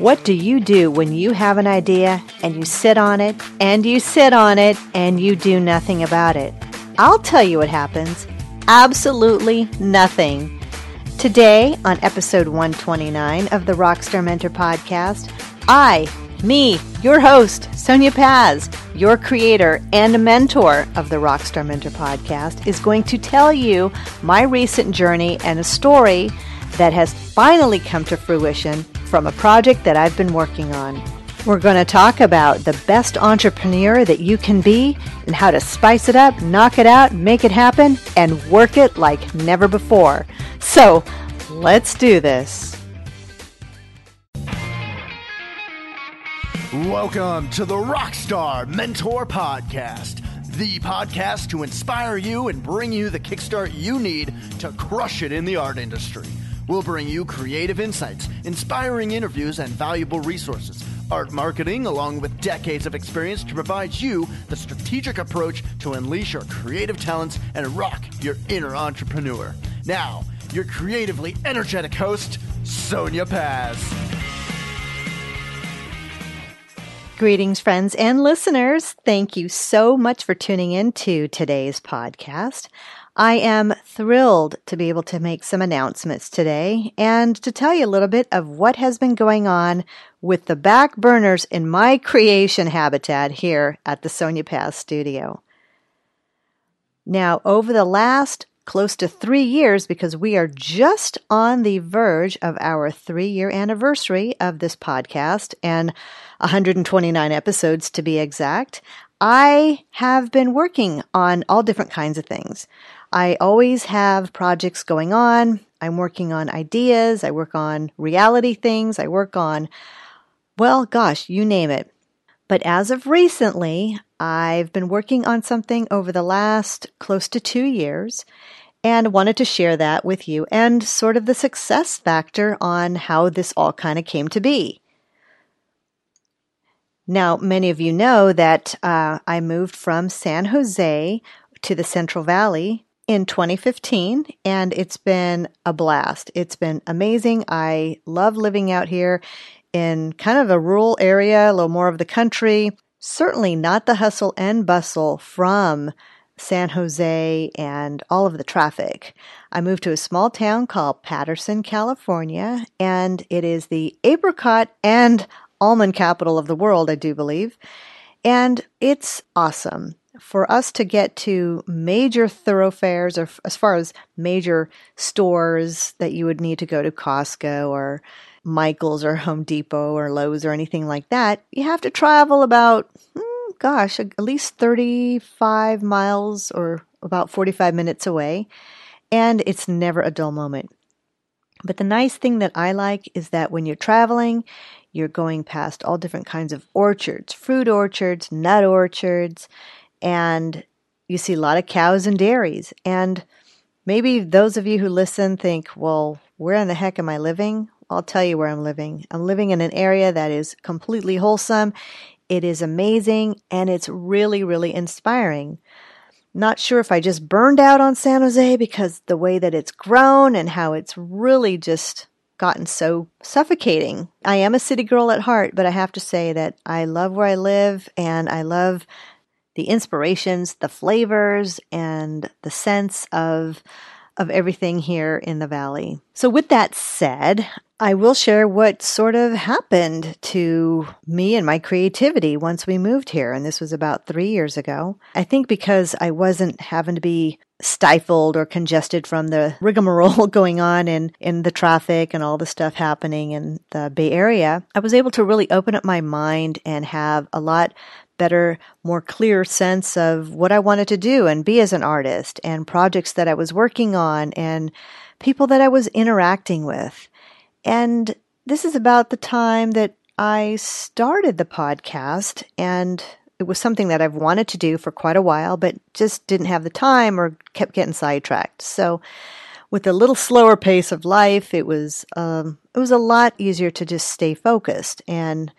What do you do when you have an idea and you sit on it and you sit on it and you do nothing about it? I'll tell you what happens. Absolutely nothing. Today, on episode 129 of the Rockstar Mentor Podcast, I, me, your host, Sonia Paz, your creator and mentor of the Rockstar Mentor Podcast, is going to tell you my recent journey and a story that has finally come to fruition from a project that I've been working on. We're going to talk about the best entrepreneur that you can be and how to spice it up, knock it out, make it happen, and work it like never before. So, let's do this. Welcome to the Rockstar Mentor Podcast, the podcast to inspire you and bring you the kickstart you need to crush it in the art industry. We'll bring you creative insights, inspiring interviews, and valuable resources. Art marketing, along with decades of experience to provide you the strategic approach to unleash your creative talents and rock your inner entrepreneur. Now, your creatively energetic host, Sonia Paz. Greetings, friends and listeners. Thank you so much for tuning in to today's podcast. I am thrilled to be able to make some announcements today and to tell you a little bit of what has been going on with the back burners in my creation habitat here at the Sonia Paz studio. Now, over the last close to three years, because we are just on the verge of our three year anniversary of this podcast and 129 episodes to be exact, I have been working on all different kinds of things. I always have projects going on. I'm working on ideas. I work on reality things. I work on, well, gosh, you name it. But as of recently, I've been working on something over the last close to two years and wanted to share that with you and sort of the success factor on how this all kind of came to be. Now, many of you know that uh, I moved from San Jose to the Central Valley in 2015 and it's been a blast. It's been amazing. I love living out here in kind of a rural area, a little more of the country. Certainly not the hustle and bustle from San Jose and all of the traffic. I moved to a small town called Patterson, California, and it is the apricot and almond capital of the world, I do believe. And it's awesome for us to get to major thoroughfares or as far as major stores that you would need to go to Costco or Michael's or Home Depot or Lowe's or anything like that, you have to travel about, hmm, gosh, at least 35 miles or about 45 minutes away. And it's never a dull moment. But the nice thing that I like is that when you're traveling, you're going past all different kinds of orchards, fruit orchards, nut orchards, and you see a lot of cows and dairies. And maybe those of you who listen think, well, where in the heck am I living? I'll tell you where I'm living. I'm living in an area that is completely wholesome. It is amazing and it's really, really inspiring. Not sure if I just burned out on San Jose because the way that it's grown and how it's really just gotten so suffocating. I am a city girl at heart, but I have to say that I love where I live and I love the inspirations, the flavors, and the sense of of everything here in the valley. So with that said, I will share what sort of happened to me and my creativity once we moved here. And this was about three years ago. I think because I wasn't having to be stifled or congested from the rigmarole going on in, in the traffic and all the stuff happening in the Bay Area, I was able to really open up my mind and have a lot better, more clear sense of what I wanted to do and be as an artist and projects that I was working on and people that I was interacting with. And this is about the time that I started the podcast and it was something that I've wanted to do for quite a while, but just didn't have the time or kept getting sidetracked. So, with a little slower pace of life, it was um, it was a lot easier to just stay focused and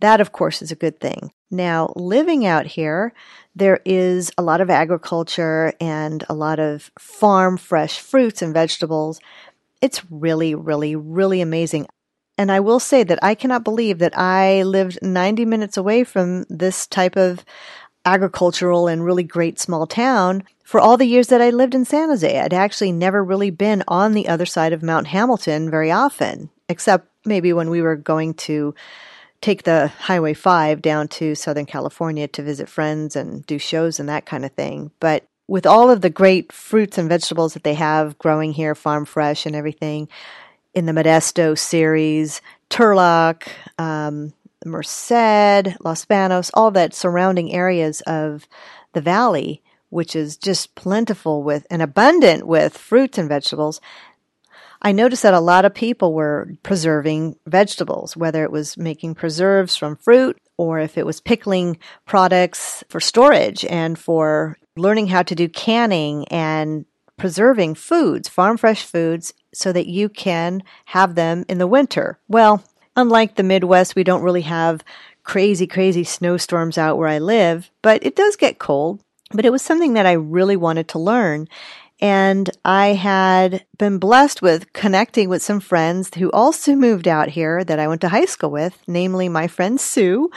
that, of course, is a good thing. Now, living out here, there is a lot of agriculture and a lot of farm fresh fruits and vegetables. It's really, really, really amazing. And I will say that I cannot believe that I lived 90 minutes away from this type of agricultural and really great small town for all the years that I lived in San Jose. I'd actually never really been on the other side of Mount Hamilton very often, except maybe when we were going to take the Highway 5 down to Southern California to visit friends and do shows and that kind of thing. But with all of the great fruits and vegetables that they have growing here, farm fresh and everything, in the Modesto Ceres, Turlock, um, Merced, Los Banos, all that surrounding areas of the valley, which is just plentiful with and abundant with fruits and vegetables. I noticed that a lot of people were preserving vegetables, whether it was making preserves from fruit or if it was pickling products for storage and for learning how to do canning and preserving foods, farm fresh foods, so that you can have them in the winter. Well, unlike the Midwest, we don't really have crazy, crazy snowstorms out where I live, but it does get cold. But it was something that I really wanted to learn. And I had been blessed with connecting with some friends who also moved out here that I went to high school with, namely my friend Sue,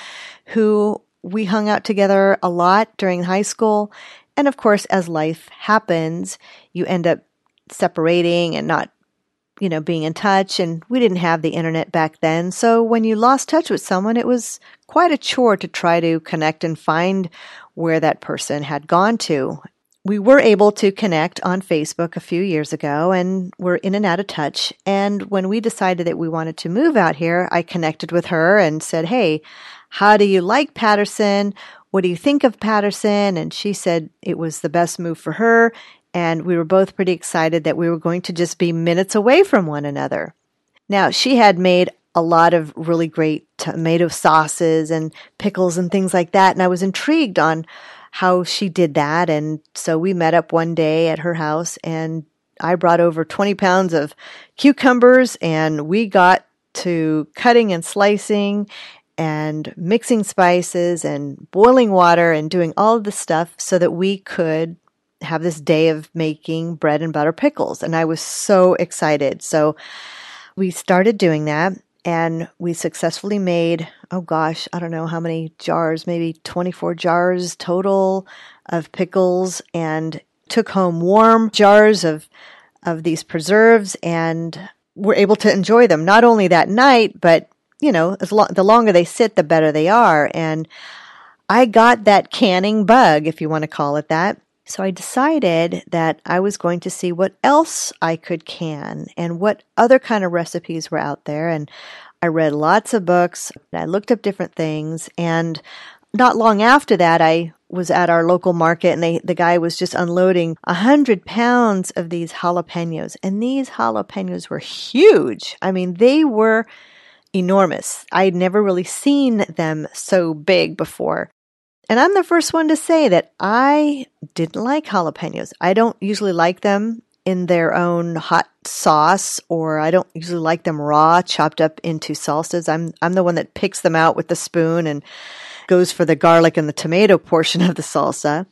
who we hung out together a lot during high school. And of course, as life happens, you end up separating and not, you know, being in touch. And we didn't have the internet back then. So when you lost touch with someone, it was quite a chore to try to connect and find where that person had gone to we were able to connect on Facebook a few years ago and we're in and out of touch. And when we decided that we wanted to move out here, I connected with her and said, Hey, how do you like Patterson? What do you think of Patterson? And she said it was the best move for her. And we were both pretty excited that we were going to just be minutes away from one another. Now, she had made a lot of really great tomato sauces and pickles and things like that. And I was intrigued on how she did that. And so we met up one day at her house and I brought over 20 pounds of cucumbers and we got to cutting and slicing and mixing spices and boiling water and doing all of the stuff so that we could have this day of making bread and butter pickles. And I was so excited. So we started doing that and we successfully made oh gosh i don't know how many jars maybe 24 jars total of pickles and took home warm jars of of these preserves and were able to enjoy them not only that night but you know as lo- the longer they sit the better they are and i got that canning bug if you want to call it that so I decided that I was going to see what else I could can and what other kind of recipes were out there. And I read lots of books. I looked up different things. And not long after that, I was at our local market and they, the guy was just unloading a hundred pounds of these jalapenos. And these jalapenos were huge. I mean, they were enormous. I had never really seen them so big before. And I'm the first one to say that I didn't like jalapenos. I don't usually like them in their own hot sauce or I don't usually like them raw chopped up into salsas. I'm I'm the one that picks them out with the spoon and goes for the garlic and the tomato portion of the salsa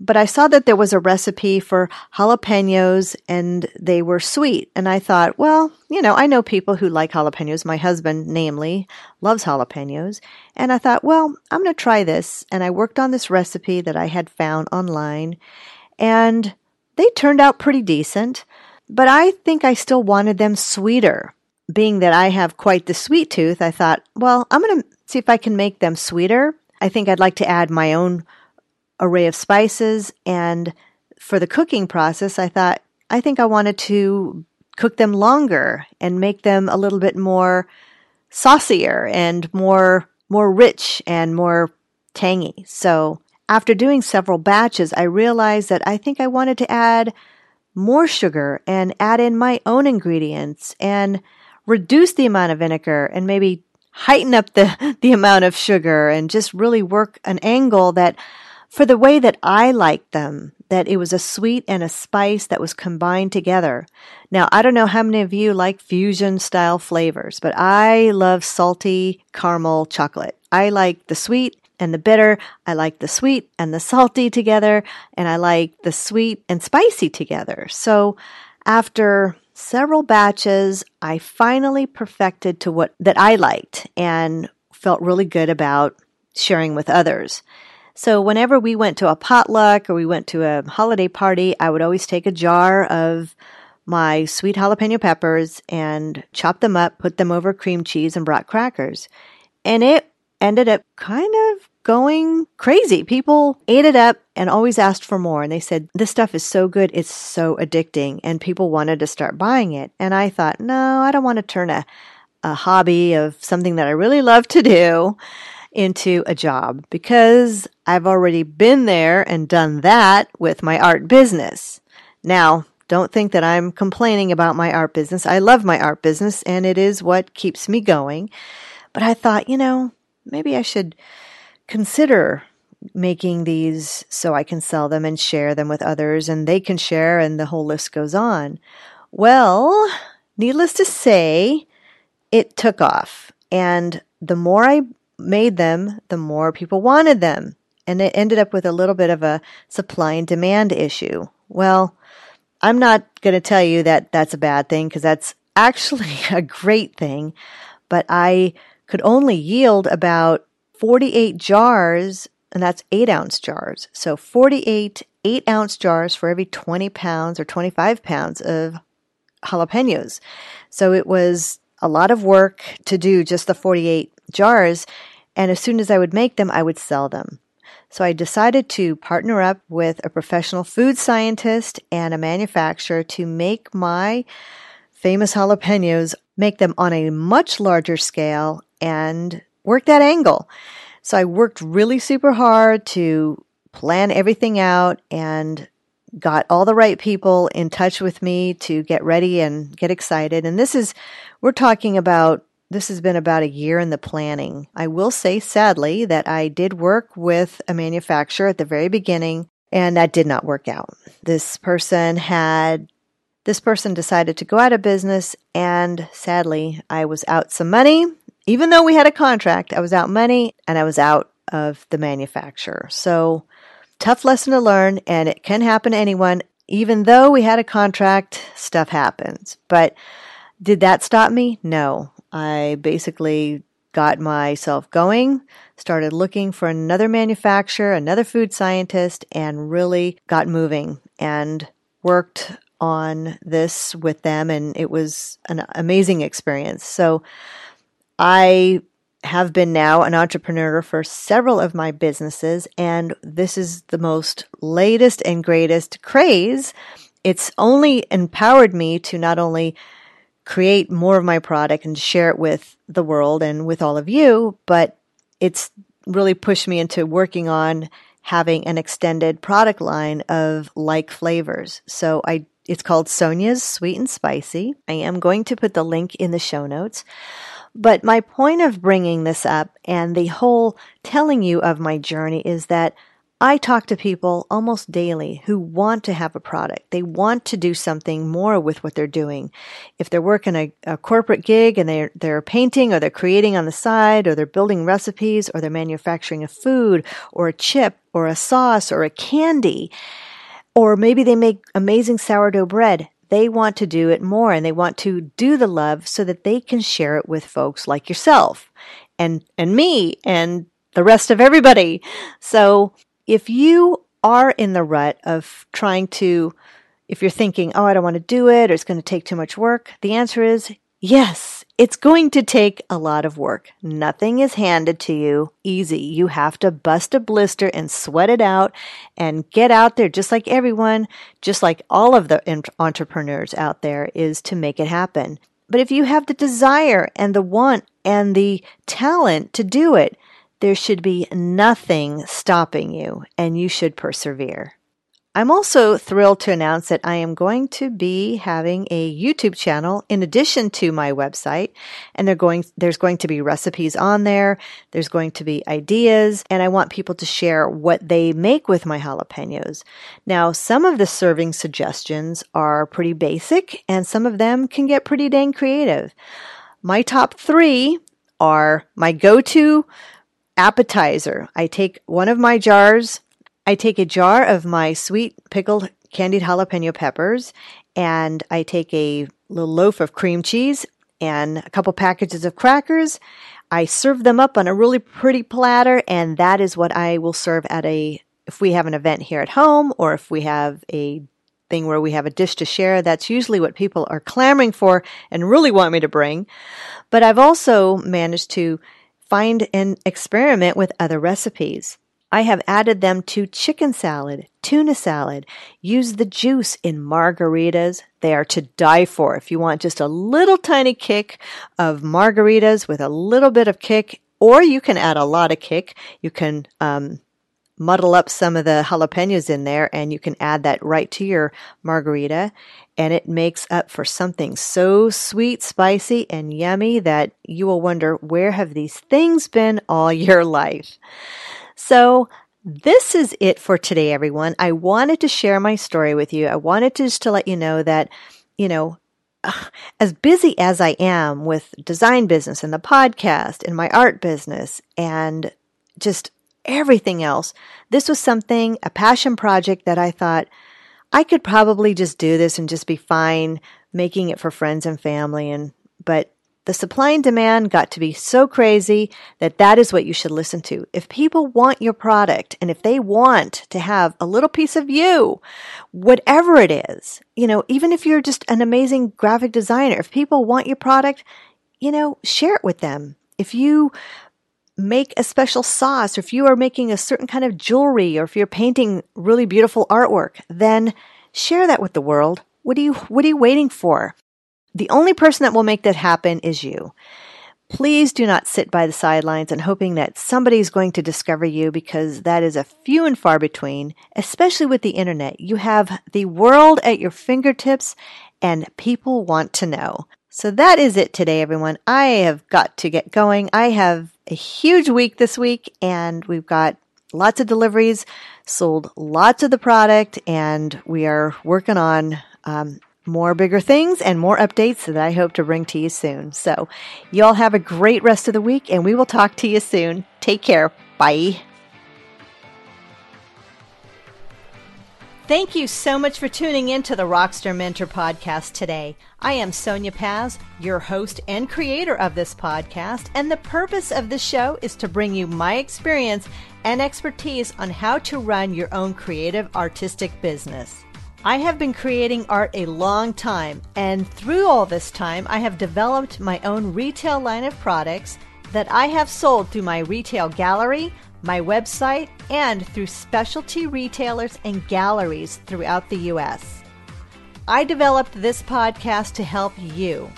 but I saw that there was a recipe for jalapenos and they were sweet. And I thought, well, you know, I know people who like jalapenos. My husband, namely, loves jalapenos. And I thought, well, I'm going to try this. And I worked on this recipe that I had found online and they turned out pretty decent. But I think I still wanted them sweeter. Being that I have quite the sweet tooth, I thought, well, I'm going to see if I can make them sweeter. I think I'd like to add my own array of spices. And for the cooking process, I thought, I think I wanted to cook them longer and make them a little bit more saucier and more, more rich and more tangy. So after doing several batches, I realized that I think I wanted to add more sugar and add in my own ingredients and reduce the amount of vinegar and maybe heighten up the, the amount of sugar and just really work an angle that for the way that I liked them, that it was a sweet and a spice that was combined together. Now, I don't know how many of you like fusion style flavors, but I love salty caramel chocolate. I like the sweet and the bitter. I like the sweet and the salty together, and I like the sweet and spicy together. So after several batches, I finally perfected to what that I liked and felt really good about sharing with others. So whenever we went to a potluck or we went to a holiday party, I would always take a jar of my sweet jalapeno peppers and chop them up, put them over cream cheese and brought crackers. And it ended up kind of going crazy. People ate it up and always asked for more. And they said, This stuff is so good, it's so addicting. And people wanted to start buying it. And I thought, No, I don't want to turn a, a hobby of something that I really love to do into a job because I've already been there and done that with my art business. Now, don't think that I'm complaining about my art business. I love my art business and it is what keeps me going. But I thought, you know, maybe I should consider making these so I can sell them and share them with others and they can share and the whole list goes on. Well, needless to say, it took off. And the more I made them, the more people wanted them. And it ended up with a little bit of a supply and demand issue. Well, I'm not going to tell you that that's a bad thing because that's actually a great thing. But I could only yield about 48 jars, and that's eight ounce jars. So 48 eight ounce jars for every 20 pounds or 25 pounds of jalapenos. So it was a lot of work to do just the 48 jars. And as soon as I would make them, I would sell them. So I decided to partner up with a professional food scientist and a manufacturer to make my famous jalapenos, make them on a much larger scale and work that angle. So I worked really super hard to plan everything out and got all the right people in touch with me to get ready and get excited. And this is, we're talking about, this has been about a year in the planning. I will say sadly that I did work with a manufacturer at the very beginning and that did not work out. This person had this person decided to go out of business and sadly I was out some money even though we had a contract, I was out money and I was out of the manufacturer. So tough lesson to learn and it can happen to anyone. Even though we had a contract, stuff happens. But did that stop me? No. I basically got myself going, started looking for another manufacturer, another food scientist, and really got moving and worked on this with them. And it was an amazing experience. So I have been now an entrepreneur for several of my businesses, and this is the most latest and greatest craze. It's only empowered me to not only create more of my product and share it with the world and with all of you, but it's really pushed me into working on having an extended product line of like flavors. So I it's called Sonia's Sweet and Spicy. I am going to put the link in the show notes. But my point of bringing this up and the whole telling you of my journey is that I talk to people almost daily who want to have a product. They want to do something more with what they're doing. If they're working a, a, corporate gig and they're, they're painting or they're creating on the side or they're building recipes or they're manufacturing a food or a chip or a sauce or a candy, or maybe they make amazing sourdough bread they want to do it more and they want to do the love so that they can share it with folks like yourself and, and me and the rest of everybody. So if you are in the rut of trying to, if you're thinking, oh, I don't want to do it or it's going to take too much work, the answer is yes. It's going to take a lot of work. Nothing is handed to you easy. You have to bust a blister and sweat it out and get out there just like everyone, just like all of the entrepreneurs out there is to make it happen. But if you have the desire and the want and the talent to do it, there should be nothing stopping you and you should persevere. I'm also thrilled to announce that I am going to be having a YouTube channel in addition to my website. And going, there's going to be recipes on there. There's going to be ideas and I want people to share what they make with my jalapenos. Now, some of the serving suggestions are pretty basic and some of them can get pretty dang creative. My top three are my go-to appetizer. I take one of my jars, I take a jar of my sweet pickled candied jalapeno peppers, and I take a little loaf of cream cheese and a couple packages of crackers. I serve them up on a really pretty platter, and that is what I will serve at a if we have an event here at home or if we have a thing where we have a dish to share. That's usually what people are clamoring for and really want me to bring. But I've also managed to find and experiment with other recipes. I have added them to chicken salad, tuna salad, use the juice in margaritas. They are to die for. If you want just a little tiny kick of margaritas with a little bit of kick, or you can add a lot of kick. You can um, muddle up some of the jalapenos in there and you can add that right to your margarita. And it makes up for something so sweet, spicy, and yummy that you will wonder where have these things been all your life? So this is it for today, everyone. I wanted to share my story with you. I wanted to just to let you know that, you know, as busy as I am with design business and the podcast and my art business and just everything else, this was something, a passion project that I thought I could probably just do this and just be fine making it for friends and family and but the supply and demand got to be so crazy that that is what you should listen to. If people want your product and if they want to have a little piece of you, whatever it is, you know, even if you're just an amazing graphic designer, if people want your product, you know, share it with them. If you make a special sauce or if you are making a certain kind of jewelry or if you're painting really beautiful artwork, then share that with the world. What are you, what are you waiting for? The only person that will make that happen is you. Please do not sit by the sidelines and hoping that somebody is going to discover you because that is a few and far between, especially with the internet. You have the world at your fingertips and people want to know. So that is it today, everyone. I have got to get going. I have a huge week this week and we've got lots of deliveries, sold lots of the product, and we are working on um, more bigger things and more updates that I hope to bring to you soon. So, y'all have a great rest of the week and we will talk to you soon. Take care. Bye. Thank you so much for tuning in to the Rockstar Mentor podcast today. I am Sonia Paz, your host and creator of this podcast, and the purpose of this show is to bring you my experience and expertise on how to run your own creative artistic business. I have been creating art a long time, and through all this time, I have developed my own retail line of products that I have sold through my retail gallery, my website, and through specialty retailers and galleries throughout the U.S. I developed this podcast to help you,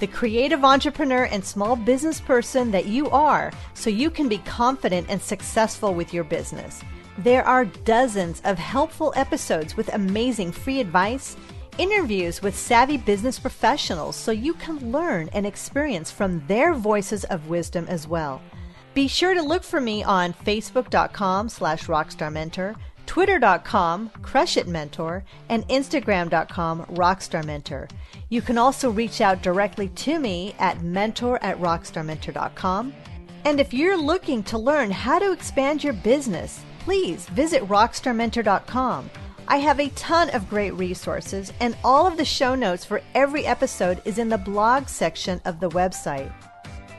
the creative entrepreneur and small business person that you are, so you can be confident and successful with your business. There are dozens of helpful episodes with amazing free advice, interviews with savvy business professionals so you can learn and experience from their voices of wisdom as well. Be sure to look for me on facebook.com slash rockstarmentor, twitter.com crushitmentor, and instagram.com rockstarmentor. You can also reach out directly to me at mentor at rockstarmentor.com. And if you're looking to learn how to expand your business, please visit rockstarmentor.com. I have a ton of great resources, and all of the show notes for every episode is in the blog section of the website.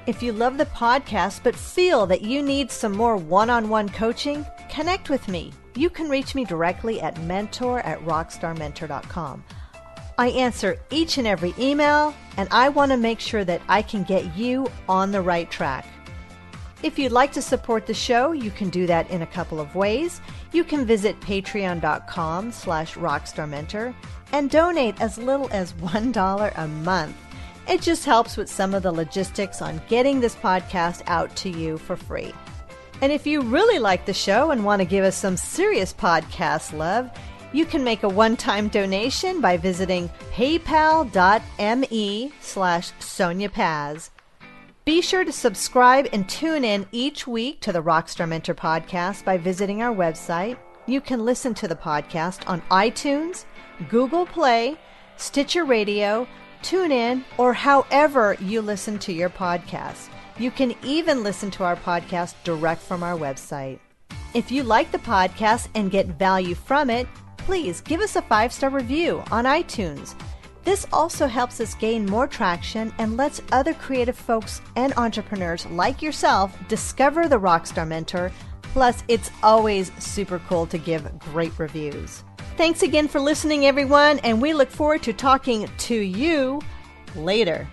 If you love the podcast but feel that you need some more one on one coaching, connect with me. You can reach me directly at mentor at rockstarmentor.com. I answer each and every email, and I want to make sure that I can get you on the right track. If you'd like to support the show, you can do that in a couple of ways. You can visit patreon.com slash rockstarmentor and donate as little as $1 a month. It just helps with some of the logistics on getting this podcast out to you for free. And if you really like the show and want to give us some serious podcast love, you can make a one-time donation by visiting paypal.me slash Sonia Paz. Be sure to subscribe and tune in each week to the Rockstar Mentor podcast by visiting our website. You can listen to the podcast on iTunes, Google Play, Stitcher Radio, TuneIn, or however you listen to your podcast. You can even listen to our podcast direct from our website. If you like the podcast and get value from it, please give us a five star review on iTunes. This also helps us gain more traction and lets other creative folks and entrepreneurs like yourself discover the Rockstar Mentor. Plus, it's always super cool to give great reviews. Thanks again for listening, everyone, and we look forward to talking to you later.